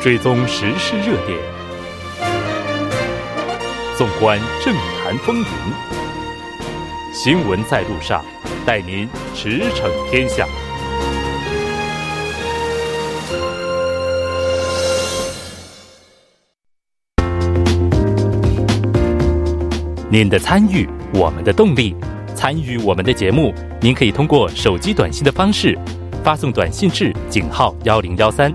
追踪时事热点，纵观政坛风云，新闻在路上，带您驰骋天下。您的参与，我们的动力。参与我们的节目，您可以通过手机短信的方式发送短信至井号幺零幺三，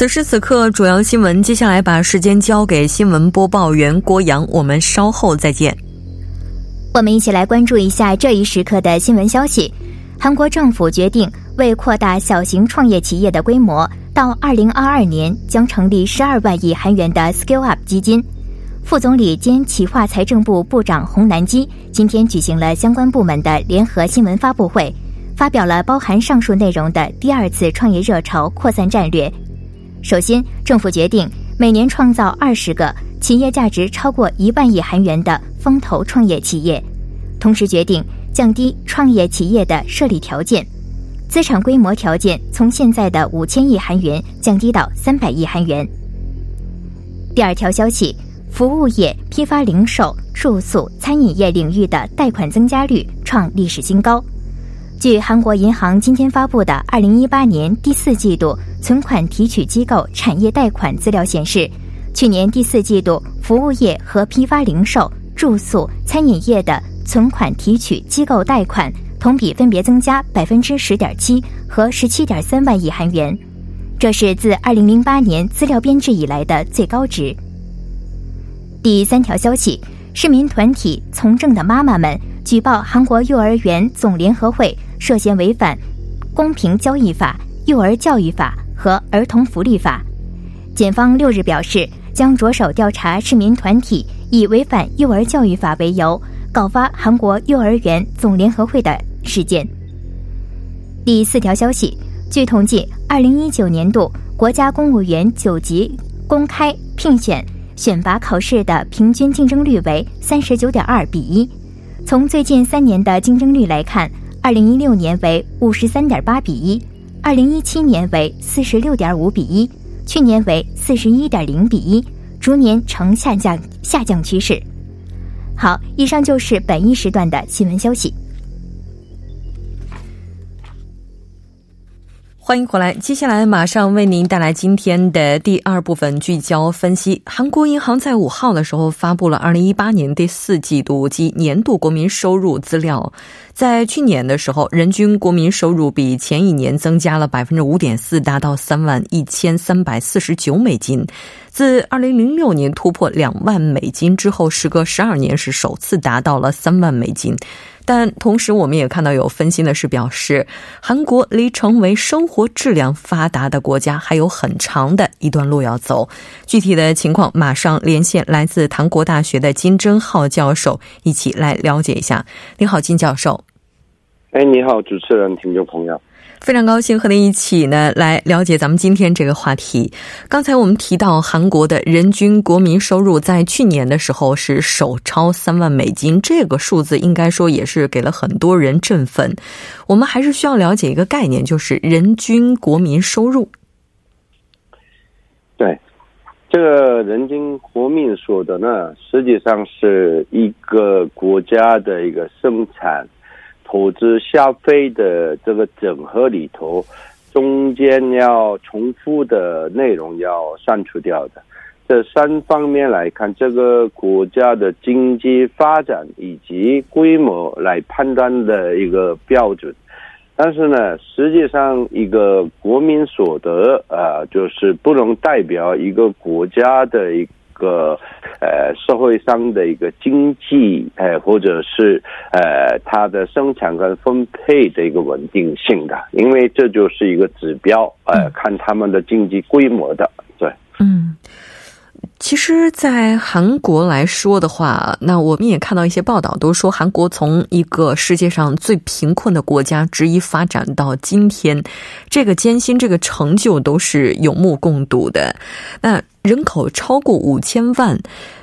此时此刻，主要新闻。接下来把时间交给新闻播报员郭阳，我们稍后再见。我们一起来关注一下这一时刻的新闻消息。韩国政府决定为扩大小型创业企业的规模，到二零二二年将成立十二万亿韩元的 Skill Up 基金。副总理兼企划财政部部长洪南基今天举行了相关部门的联合新闻发布会，发表了包含上述内容的第二次创业热潮扩散战略。首先，政府决定每年创造二十个企业价值超过一万亿韩元的风投创业企业，同时决定降低创业企业的设立条件，资产规模条件从现在的五千亿韩元降低到三百亿韩元。第二条消息，服务业、批发零售、住宿、餐饮业领域的贷款增加率创历史新高。据韩国银行今天发布的二零一八年第四季度存款提取机构产业贷款资料显示，去年第四季度服务业和批发零售、住宿、餐饮业的存款提取机构贷款同比分别增加百分之十点七和十七点三万亿韩元，这是自二零零八年资料编制以来的最高值。第三条消息，市民团体从政的妈妈们举报韩国幼儿园总联合会。涉嫌违反公平交易法、幼儿教育法和儿童福利法，检方六日表示将着手调查市民团体以违反幼儿教育法为由告发韩国幼儿园总联合会的事件。第四条消息，据统计，二零一九年度国家公务员九级公开聘选选拔考试的平均竞争率为三十九点二比一。从最近三年的竞争率来看。二零一六年为五十三点八比一，二零一七年为四十六点五比一，去年为四十一点零比一，逐年呈下降下降趋势。好，以上就是本一时段的新闻消息。欢迎回来，接下来马上为您带来今天的第二部分聚焦分析。韩国银行在五号的时候发布了二零一八年第四季度及年度国民收入资料，在去年的时候，人均国民收入比前一年增加了百分之五点四，达到三万一千三百四十九美金。自二零零六年突破两万美金之后，时隔十二年是首次达到了三万美金。但同时，我们也看到有分析的是表示，韩国离成为生活质量发达的国家还有很长的一段路要走。具体的情况，马上连线来自韩国大学的金正浩教授，一起来了解一下。你好，金教授。哎，你好，主持人、听众朋友。非常高兴和您一起呢来了解咱们今天这个话题。刚才我们提到韩国的人均国民收入在去年的时候是首超三万美金，这个数字应该说也是给了很多人振奋。我们还是需要了解一个概念，就是人均国民收入。对，这个人均国民所得呢，实际上是一个国家的一个生产。投资消费的这个整合里头，中间要重复的内容要删除掉的，这三方面来看，这个国家的经济发展以及规模来判断的一个标准。但是呢，实际上一个国民所得啊，就是不能代表一个国家的一。个呃，社会上的一个经济，呃，或者是呃，它的生产跟分配的一个稳定性的，因为这就是一个指标，呃，看他们的经济规模的，对。嗯，其实，在韩国来说的话，那我们也看到一些报道，都说韩国从一个世界上最贫困的国家之一发展到今天，这个艰辛、这个成就都是有目共睹的。那人口超过五千万，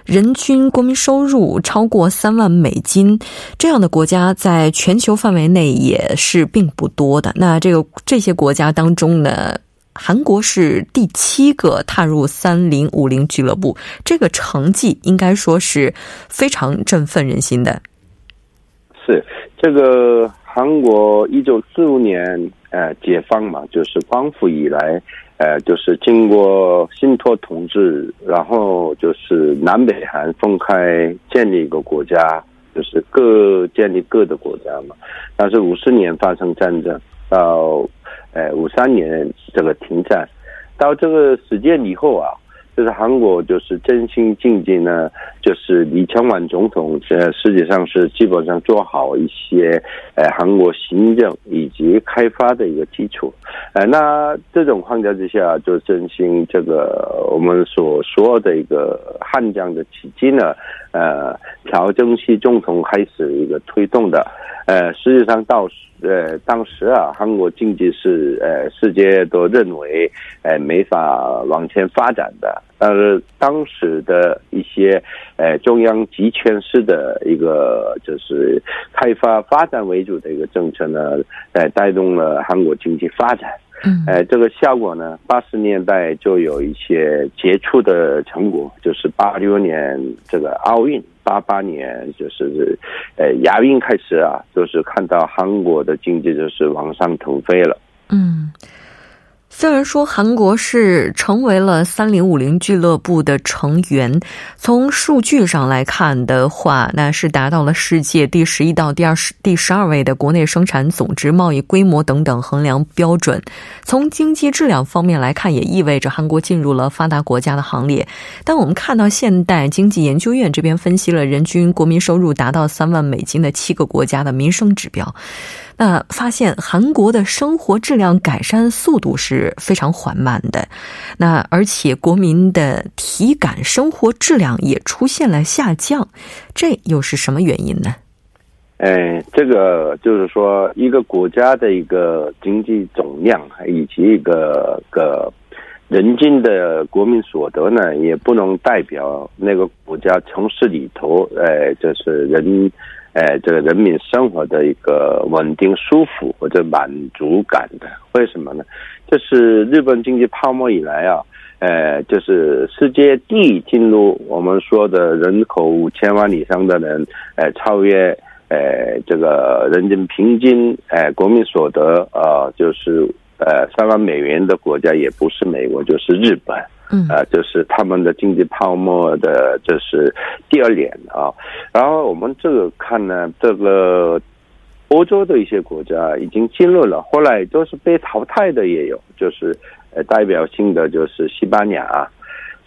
人均国民收入超过三万美金，这样的国家在全球范围内也是并不多的。那这个这些国家当中呢？韩国是第七个踏入三零五零俱乐部，这个成绩应该说是非常振奋人心的。是这个韩国一九四五年呃解放嘛，就是光复以来，呃，就是经过信托统治，然后就是南北韩分开建立一个国家，就是各建立各的国家嘛。但是五十年发生战争到。呃，五三年这个停战，到这个时间以后啊，就是韩国就是真心经济呢，就是李承晚总统呃，实际上是基本上做好一些呃韩国行政以及开发的一个基础。呃，那这种框架之下，就真心这个我们所说的一个汉江的奇迹呢，呃，朴正熙总统开始一个推动的。呃，实际上到呃当时啊，韩国经济是呃世界都认为呃没法往前发展的。但是当时的一些呃中央集权式的一个就是开发发展为主的一个政策呢，呃带动了韩国经济发展。嗯，呃，这个效果呢，八十年代就有一些杰出的成果，就是八六年这个奥运，八八年就是呃亚运开始啊，就是看到韩国的经济就是往上腾飞了。嗯。虽然说韩国是成为了三零五零俱乐部的成员，从数据上来看的话，那是达到了世界第十一到第二十第十二位的国内生产总值、贸易规模等等衡量标准。从经济质量方面来看，也意味着韩国进入了发达国家的行列。但我们看到现代经济研究院这边分析了人均国民收入达到三万美金的七个国家的民生指标。那发现韩国的生活质量改善速度是非常缓慢的，那而且国民的体感生活质量也出现了下降，这又是什么原因呢？哎，这个就是说，一个国家的一个经济总量以及一个个人均的国民所得呢，也不能代表那个国家城市里头，哎，就是人。哎，这个人民生活的一个稳定、舒服或者满足感的，为什么呢？就是日本经济泡沫以来啊，呃，就是世界第一进入我们说的人口五千万以上的人，呃，超越呃这个人均平均呃国民所得啊，就是呃三万美元的国家，也不是美国，就是日本。嗯，啊，就是他们的经济泡沫的，这是第二年啊。然后我们这个看呢，这个欧洲的一些国家已经进入了，后来都是被淘汰的也有，就是呃代表性的就是西班牙。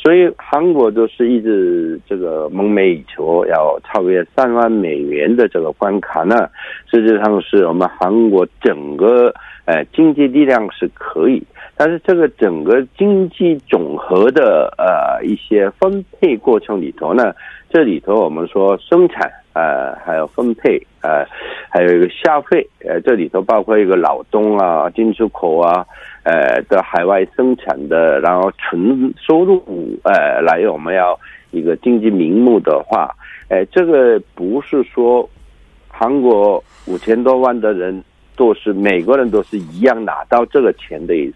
所以韩国就是一直这个梦寐以求要超越三万美元的这个关卡呢，实际上是我们韩国整个呃经济力量是可以。但是这个整个经济总和的呃一些分配过程里头呢，这里头我们说生产呃还有分配呃还有一个消费呃这里头包括一个劳动啊进出口啊呃的海外生产的然后纯收入呃来我们要一个经济名目的话，哎这个不是说韩国五千多万的人都是每个人都是一样拿到这个钱的意思。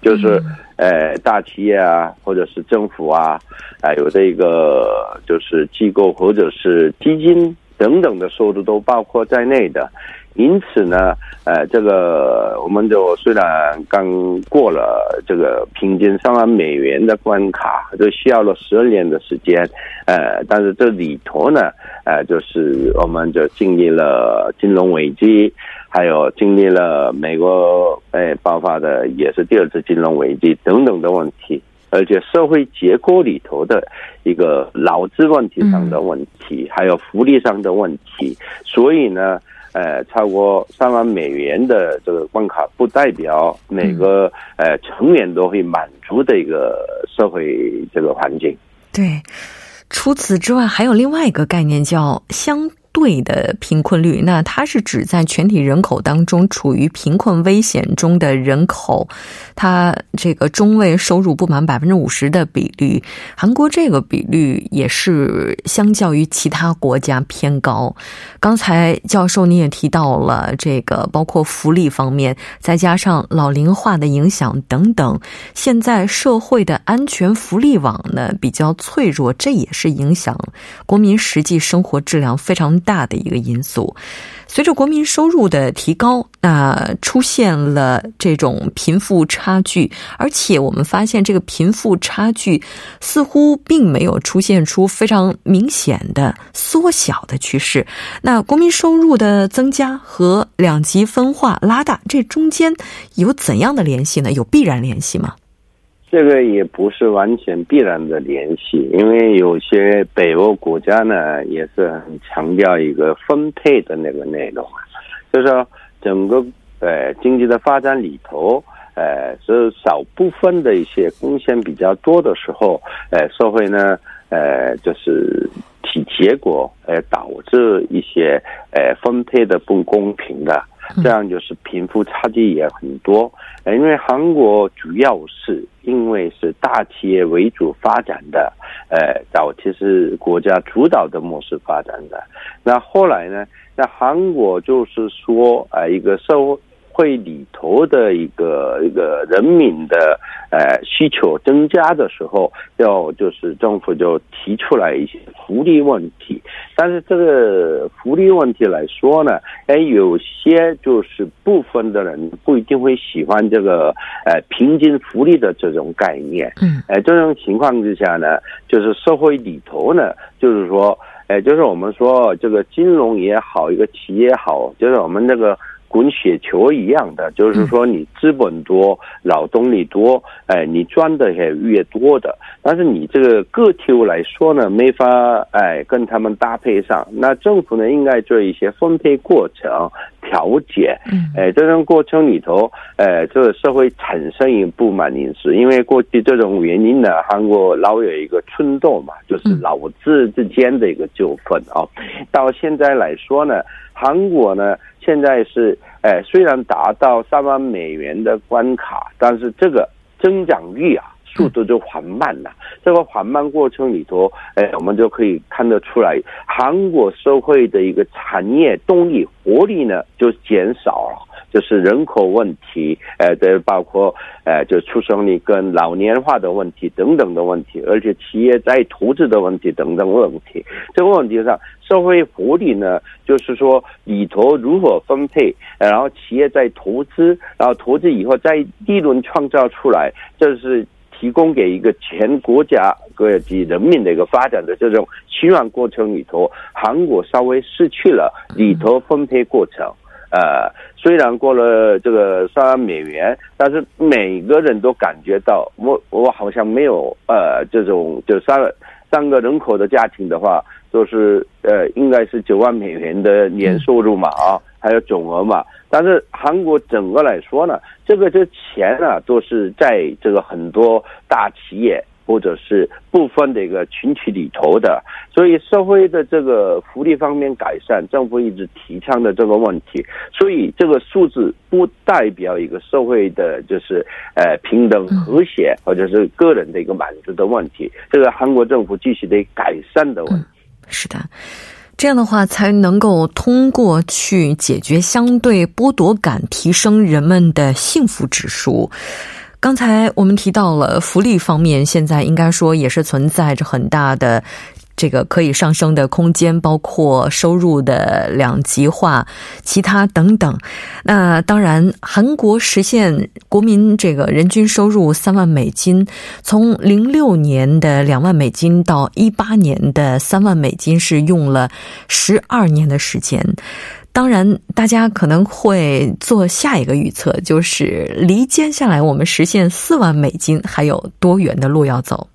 就是，呃，大企业啊，或者是政府啊，啊，有这个就是机构或者是基金等等的收入都包括在内的。因此呢，呃，这个我们就虽然刚过了这个平均三万美元的关卡，就需要了十二年的时间，呃，但是这里头呢，呃，就是我们就经历了金融危机。还有经历了美国诶爆发的也是第二次金融危机等等的问题，而且社会结构里头的一个劳资问题上的问题，还有福利上的问题，所以呢，呃超过三万美元的这个关卡，不代表每个呃成员都会满足的一个社会这个环境。对，除此之外，还有另外一个概念叫相。对的贫困率，那它是指在全体人口当中处于贫困危险中的人口，它这个中位收入不满百分之五十的比率。韩国这个比率也是相较于其他国家偏高。刚才教授你也提到了这个，包括福利方面，再加上老龄化的影响等等，现在社会的安全福利网呢比较脆弱，这也是影响国民实际生活质量非常。大的一个因素，随着国民收入的提高，那出现了这种贫富差距，而且我们发现这个贫富差距似乎并没有出现出非常明显的缩小的趋势。那国民收入的增加和两极分化拉大，这中间有怎样的联系呢？有必然联系吗？这个也不是完全必然的联系，因为有些北欧国家呢也是很强调一个分配的那个内容，就是说整个呃经济的发展里头，呃是少部分的一些贡献比较多的时候，呃社会呢呃就是其结果呃导致一些呃分配的不公平的。这样就是贫富差距也很多，因为韩国主要是因为是大企业为主发展的，呃，早期是国家主导的模式发展的，那后来呢，那韩国就是说，呃，一个社会。会里头的一个一个人民的呃需求增加的时候，要就是政府就提出来一些福利问题，但是这个福利问题来说呢，哎，有些就是部分的人不一定会喜欢这个呃平均福利的这种概念，嗯，哎，这种情况之下呢，就是社会里头呢，就是说，哎，就是我们说这个金融也好，一个企业也好，就是我们这个。滚雪球一样的，就是说你资本多，劳动力多，哎，你赚的也越多的。但是你这个个体户来说呢，没法哎跟他们搭配上。那政府呢，应该做一些分配过程调节。嗯，哎，这种过程里头，哎，这个社会产生一不满因素，因为过去这种原因呢，韩国老有一个冲斗嘛，就是老资之间的一个纠纷啊。到现在来说呢，韩国呢。现在是，哎，虽然达到三万美元的关卡，但是这个增长率啊，速度就缓慢了。这个缓慢过程里头，哎，我们就可以看得出来，韩国社会的一个产业动力活力呢，就减少了。就是人口问题，呃，这包括呃，就出生率跟老年化的问题等等的问题，而且企业在投资的问题等等问题。这个问题上，社会福利呢，就是说里头如何分配，然后企业在投资，然后投资以后再利润创造出来，这是提供给一个全国家各级人民的一个发展的这种期望过程里头，韩国稍微失去了里头分配过程。呃，虽然过了这个三万美元，但是每个人都感觉到，我我好像没有呃这种就三三个人口的家庭的话，都是呃应该是九万美元的年收入嘛啊，还有总额嘛。但是韩国整个来说呢，这个这钱呢都是在这个很多大企业。或者是部分的一个群体里头的，所以社会的这个福利方面改善，政府一直提倡的这个问题，所以这个数字不代表一个社会的就是呃平等和谐，或者是个人的一个满足的问题，这个韩国政府继续得改善的问题。是的，这样的话才能够通过去解决相对剥夺感，提升人们的幸福指数。刚才我们提到了福利方面，现在应该说也是存在着很大的这个可以上升的空间，包括收入的两极化，其他等等。那当然，韩国实现国民这个人均收入三万美金，从零六年的两万美金到一八年的三万美金，是用了十二年的时间。当然，大家可能会做下一个预测，就是离接下来我们实现四万美金还有多远的路要走？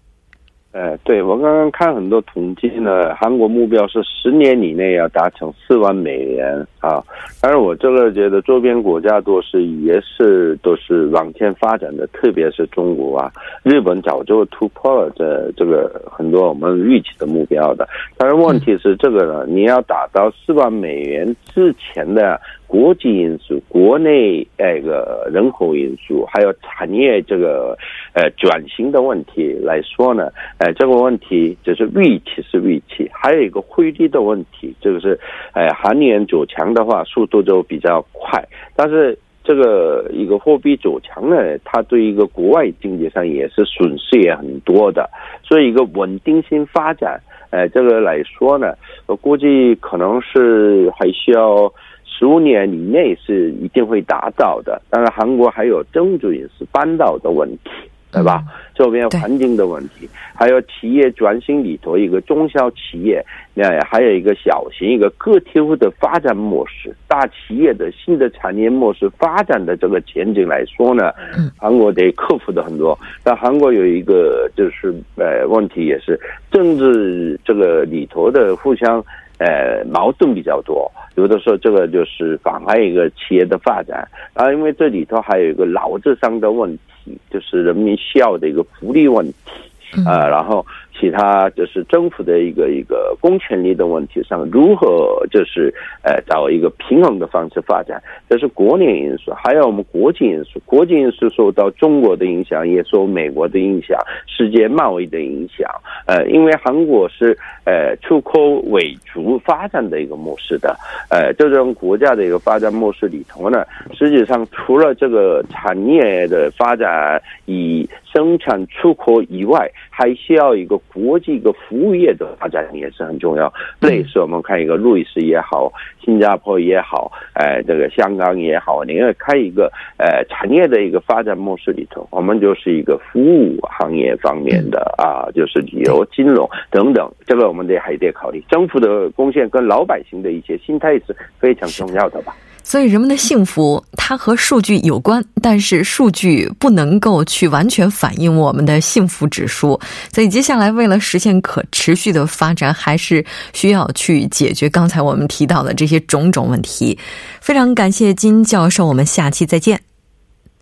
呃，对我刚刚看很多统计呢，韩国目标是十年以内要达成四万美元啊。但是我这个觉得周边国家都是也是都是往前发展的，特别是中国啊，日本早就突破了这这个很多我们预期的目标的。但是问题是这个呢，你要达到四万美元之前的。国际因素、国内那个人口因素，还有产业这个呃转型的问题来说呢，呃，这个问题就是预期是预期，还有一个汇率的问题，这个是，呃，韩元走强的话，速度就比较快，但是这个一个货币走强呢，它对一个国外经济上也是损失也很多的，所以一个稳定性发展，呃，这个来说呢，我估计可能是还需要。十五年以内是一定会达到的，当然韩国还有政治也是、半岛的问题，对吧？周边环境的问题，还有企业转型里头一个中小企业，那还有一个小型一个个体户的发展模式，大企业的新的产业模式发展的这个前景来说呢，韩国得克服的很多。但韩国有一个就是呃问题，也是政治这个里头的互相。呃，矛盾比较多，有的时候这个就是妨碍一个企业的发展，啊，因为这里头还有一个劳资上的问题，就是人民需要的一个福利问题，啊，然后。其他就是政府的一个一个公权力的问题上，如何就是呃找一个平衡的方式发展，这是国内因素，还有我们国际因素。国际因素受到中国的影响，也受美国的影响，世界贸易的影响。呃，因为韩国是呃出口为主发展的一个模式的，呃，这种国家的一个发展模式里头呢，实际上除了这个产业的发展以生产出口以外，还需要一个。国际一个服务业的发展也是很重要，类似我们看一个路易斯也好，新加坡也好，呃，这个香港也好，你要开一个呃产业的一个发展模式里头，我们就是一个服务行业方面的啊，就是旅游、金融等等，这个我们得还得考虑政府的贡献跟老百姓的一些心态是非常重要的吧。所以人们的幸福，它和数据有关，但是数据不能够去完全反映我们的幸福指数。所以接下来，为了实现可持续的发展，还是需要去解决刚才我们提到的这些种种问题。非常感谢金教授，我们下期再见。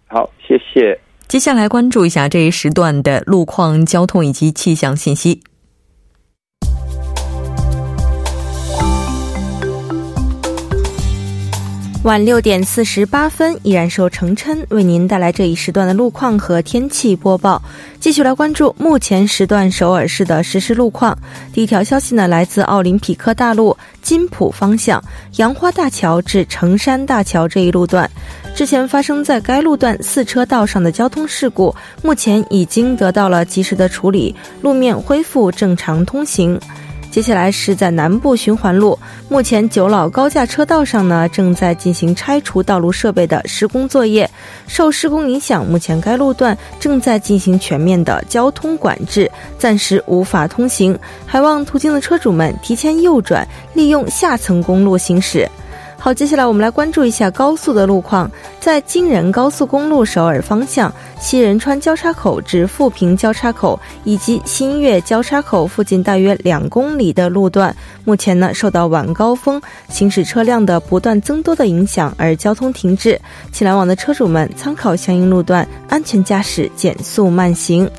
好，谢谢。接下来关注一下这一时段的路况、交通以及气象信息。晚六点四十八分，依然受程琛为您带来这一时段的路况和天气播报。继续来关注目前时段首尔市的实时路况。第一条消息呢，来自奥林匹克大路金浦方向杨花大桥至成山大桥这一路段，之前发生在该路段四车道上的交通事故，目前已经得到了及时的处理，路面恢复正常通行。接下来是在南部循环路，目前九老高架车道上呢正在进行拆除道路设备的施工作业，受施工影响，目前该路段正在进行全面的交通管制，暂时无法通行，还望途经的车主们提前右转，利用下层公路行驶。好，接下来我们来关注一下高速的路况。在京仁高速公路首尔方向西仁川交叉口至富平交叉口以及新月交叉口附近大约两公里的路段，目前呢受到晚高峰行驶车辆的不断增多的影响而交通停滞，请来往的车主们参考相应路段，安全驾驶，减速慢行。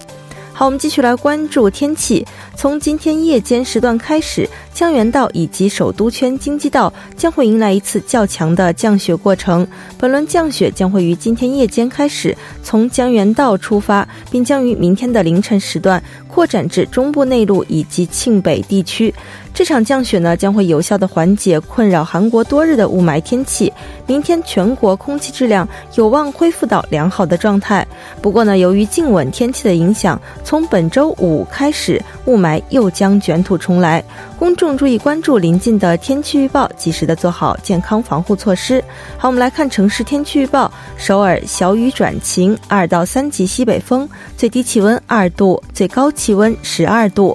好，我们继续来关注天气。从今天夜间时段开始，江原道以及首都圈京畿道将会迎来一次较强的降雪过程。本轮降雪将会于今天夜间开始，从江原道出发，并将于明天的凌晨时段扩展至中部内陆以及庆北地区。这场降雪呢，将会有效的缓解困扰韩国多日的雾霾天气。明天全国空气质量有望恢复到良好的状态。不过呢，由于静稳天气的影响，从本周五开始，雾霾又将卷土重来。公众注意关注临近的天气预报，及时的做好健康防护措施。好，我们来看城市天气预报：首尔小雨转晴，二到三级西北风，最低气温二度，最高气温十二度。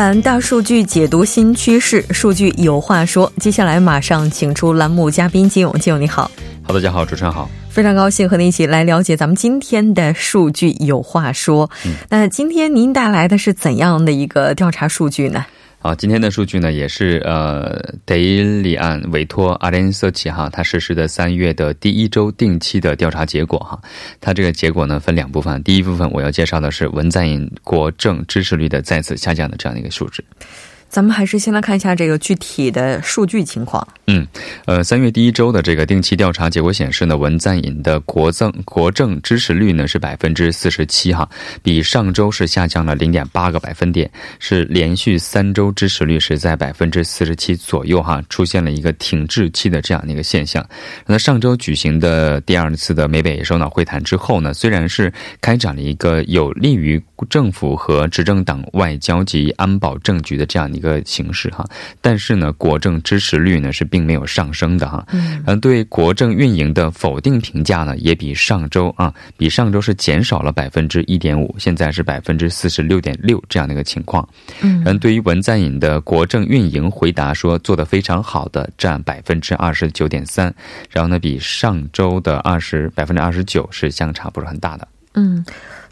览大数据，解读新趋势，数据有话说。接下来马上请出栏目嘉宾金勇，金勇你好。好，大家好，主持人好，非常高兴和您一起来了解咱们今天的数据有话说。嗯，那今天您带来的是怎样的一个调查数据呢？好，今天的数据呢，也是呃，德里安委托阿联瑟奇哈，他实施的三月的第一周定期的调查结果哈。他这个结果呢，分两部分，第一部分我要介绍的是文在寅国政支持率的再次下降的这样的一个数值。咱们还是先来看一下这个具体的数据情况。嗯，呃，三月第一周的这个定期调查结果显示呢，文在寅的国政国政支持率呢是百分之四十七哈，比上周是下降了零点八个百分点，是连续三周支持率是在百分之四十七左右哈，出现了一个停滞期的这样的一个现象。那上周举行的第二次的美北首脑会谈之后呢，虽然是开展了一个有利于政府和执政党外交及安保政局的这样。一个形式哈，但是呢，国政支持率呢是并没有上升的哈。嗯，对国政运营的否定评价呢，也比上周啊，比上周是减少了百分之一点五，现在是百分之四十六点六这样的一个情况。嗯，对于文在寅的国政运营回答说做的非常好的占百分之二十九点三，然后呢，比上周的二十百分之二十九是相差不是很大的。嗯，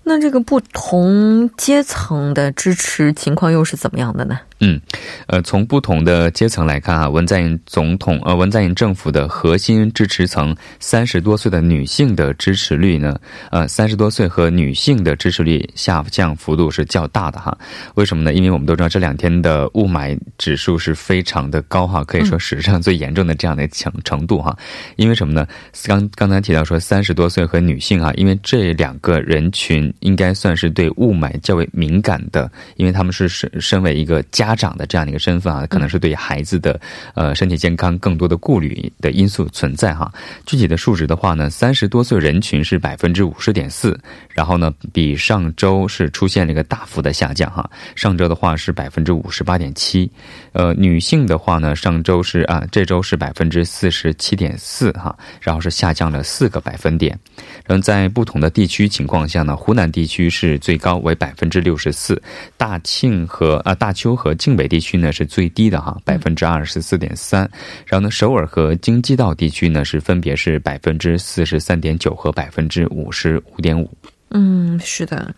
那这个不同阶层的支持情况又是怎么样的呢？嗯，呃，从不同的阶层来看啊，文在寅总统呃，文在寅政府的核心支持层三十多岁的女性的支持率呢，呃，三十多岁和女性的支持率下降幅度是较大的哈。为什么呢？因为我们都知道这两天的雾霾指数是非常的高哈，可以说史上最严重的这样的程程度哈。因为什么呢？刚刚才提到说三十多岁和女性啊，因为这两个人群应该算是对雾霾较为敏感的，因为他们是身身为一个家。家长的这样的一个身份啊，可能是对孩子的呃身体健康更多的顾虑的因素存在哈。具体的数值的话呢，三十多岁人群是百分之五十点四，然后呢比上周是出现了一个大幅的下降哈。上周的话是百分之五十八点七，呃女性的话呢上周是啊这周是百分之四十七点四哈，然后是下降了四个百分点。然后在不同的地区情况下呢，湖南地区是最高为百分之六十四，大庆和啊大邱和晋北地区呢是最低的哈，百分之二十四点三。然后呢，首尔和京畿道地区呢是分别是百分之四十三点九和百分之五十五点五。嗯，是的。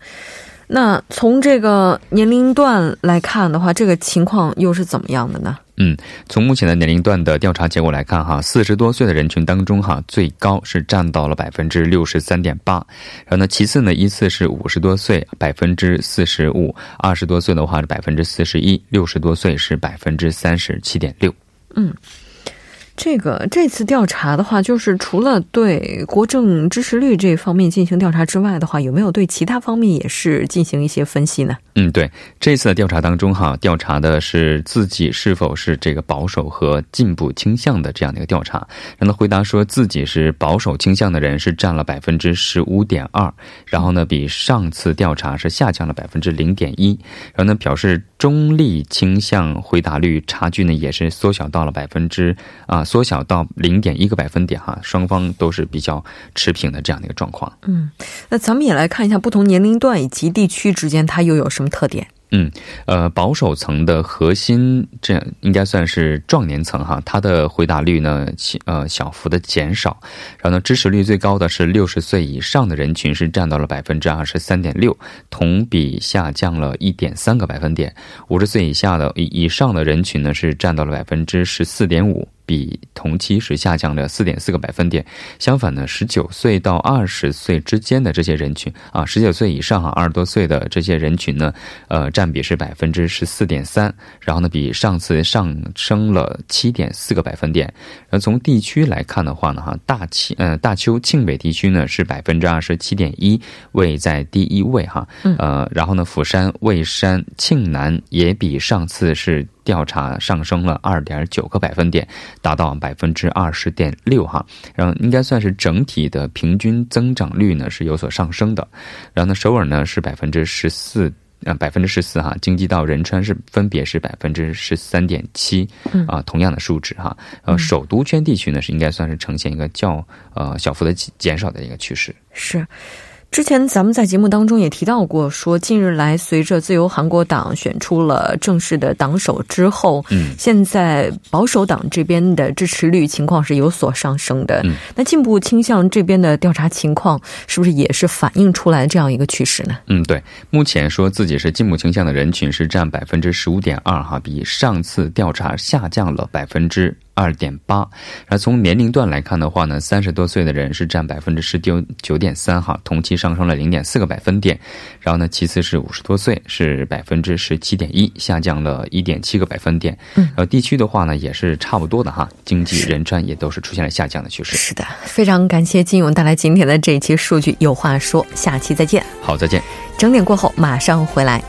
那从这个年龄段来看的话，这个情况又是怎么样的呢？嗯，从目前的年龄段的调查结果来看，哈，四十多岁的人群当中，哈，最高是占到了百分之六十三点八，然后呢，其次呢，依次是五十多岁百分之四十五，二十多岁的话是百分之四十一，六十多岁是百分之三十七点六。嗯。这个这次调查的话，就是除了对国政支持率这方面进行调查之外的话，有没有对其他方面也是进行一些分析呢？嗯，对，这次的调查当中哈，调查的是自己是否是这个保守和进步倾向的这样的一个调查。让他回答说自己是保守倾向的人是占了百分之十五点二，然后呢，比上次调查是下降了百分之零点一，然后呢，表示中立倾向回答率差距呢也是缩小到了百分之啊。缩小到零点一个百分点哈，双方都是比较持平的这样的一个状况。嗯，那咱们也来看一下不同年龄段以及地区之间它又有什么特点。嗯，呃，保守层的核心，这应该算是壮年层哈，它的回答率呢，呃，小幅的减少。然后呢，支持率最高的是六十岁以上的人群，是占到了百分之二十三点六，同比下降了一点三个百分点。五十岁以下的以以上的人群呢，是占到了百分之十四点五。比同期是下降了四点四个百分点。相反呢，十九岁到二十岁之间的这些人群啊，十九岁以上哈，二十多岁的这些人群呢，呃，占比是百分之十四点三，然后呢，比上次上升了七点四个百分点。而从地区来看的话呢，哈，大庆呃大邱庆北地区呢是百分之二十七点一，位在第一位哈，呃，然后呢，釜山、蔚山、庆南也比上次是。调查上升了二点九个百分点，达到百分之二十点六哈，然后应该算是整体的平均增长率呢是有所上升的。然后呢，首尔呢是百分之十四，呃百分之十四哈，经济道仁川是分别是百分之十三点七，啊同样的数值哈。呃，首都圈地区呢是应该算是呈现一个较呃小幅的减少的一个趋势。是。之前咱们在节目当中也提到过，说近日来随着自由韩国党选出了正式的党首之后，嗯，现在保守党这边的支持率情况是有所上升的。嗯，那进步倾向这边的调查情况是不是也是反映出来这样一个趋势呢？嗯，对，目前说自己是进步倾向的人群是占百分之十五点二，哈，比上次调查下降了百分之。二点八，而从年龄段来看的话呢，三十多岁的人是占百分之十九九点三哈，同期上升了零点四个百分点。然后呢，其次是五十多岁是百分之十七点一，下降了一点七个百分点。嗯，呃，地区的话呢也是差不多的哈，经济人川也都是出现了下降的趋势。是的，非常感谢金勇带来今天的这一期数据，有话说，下期再见。好，再见。整点过后马上回来。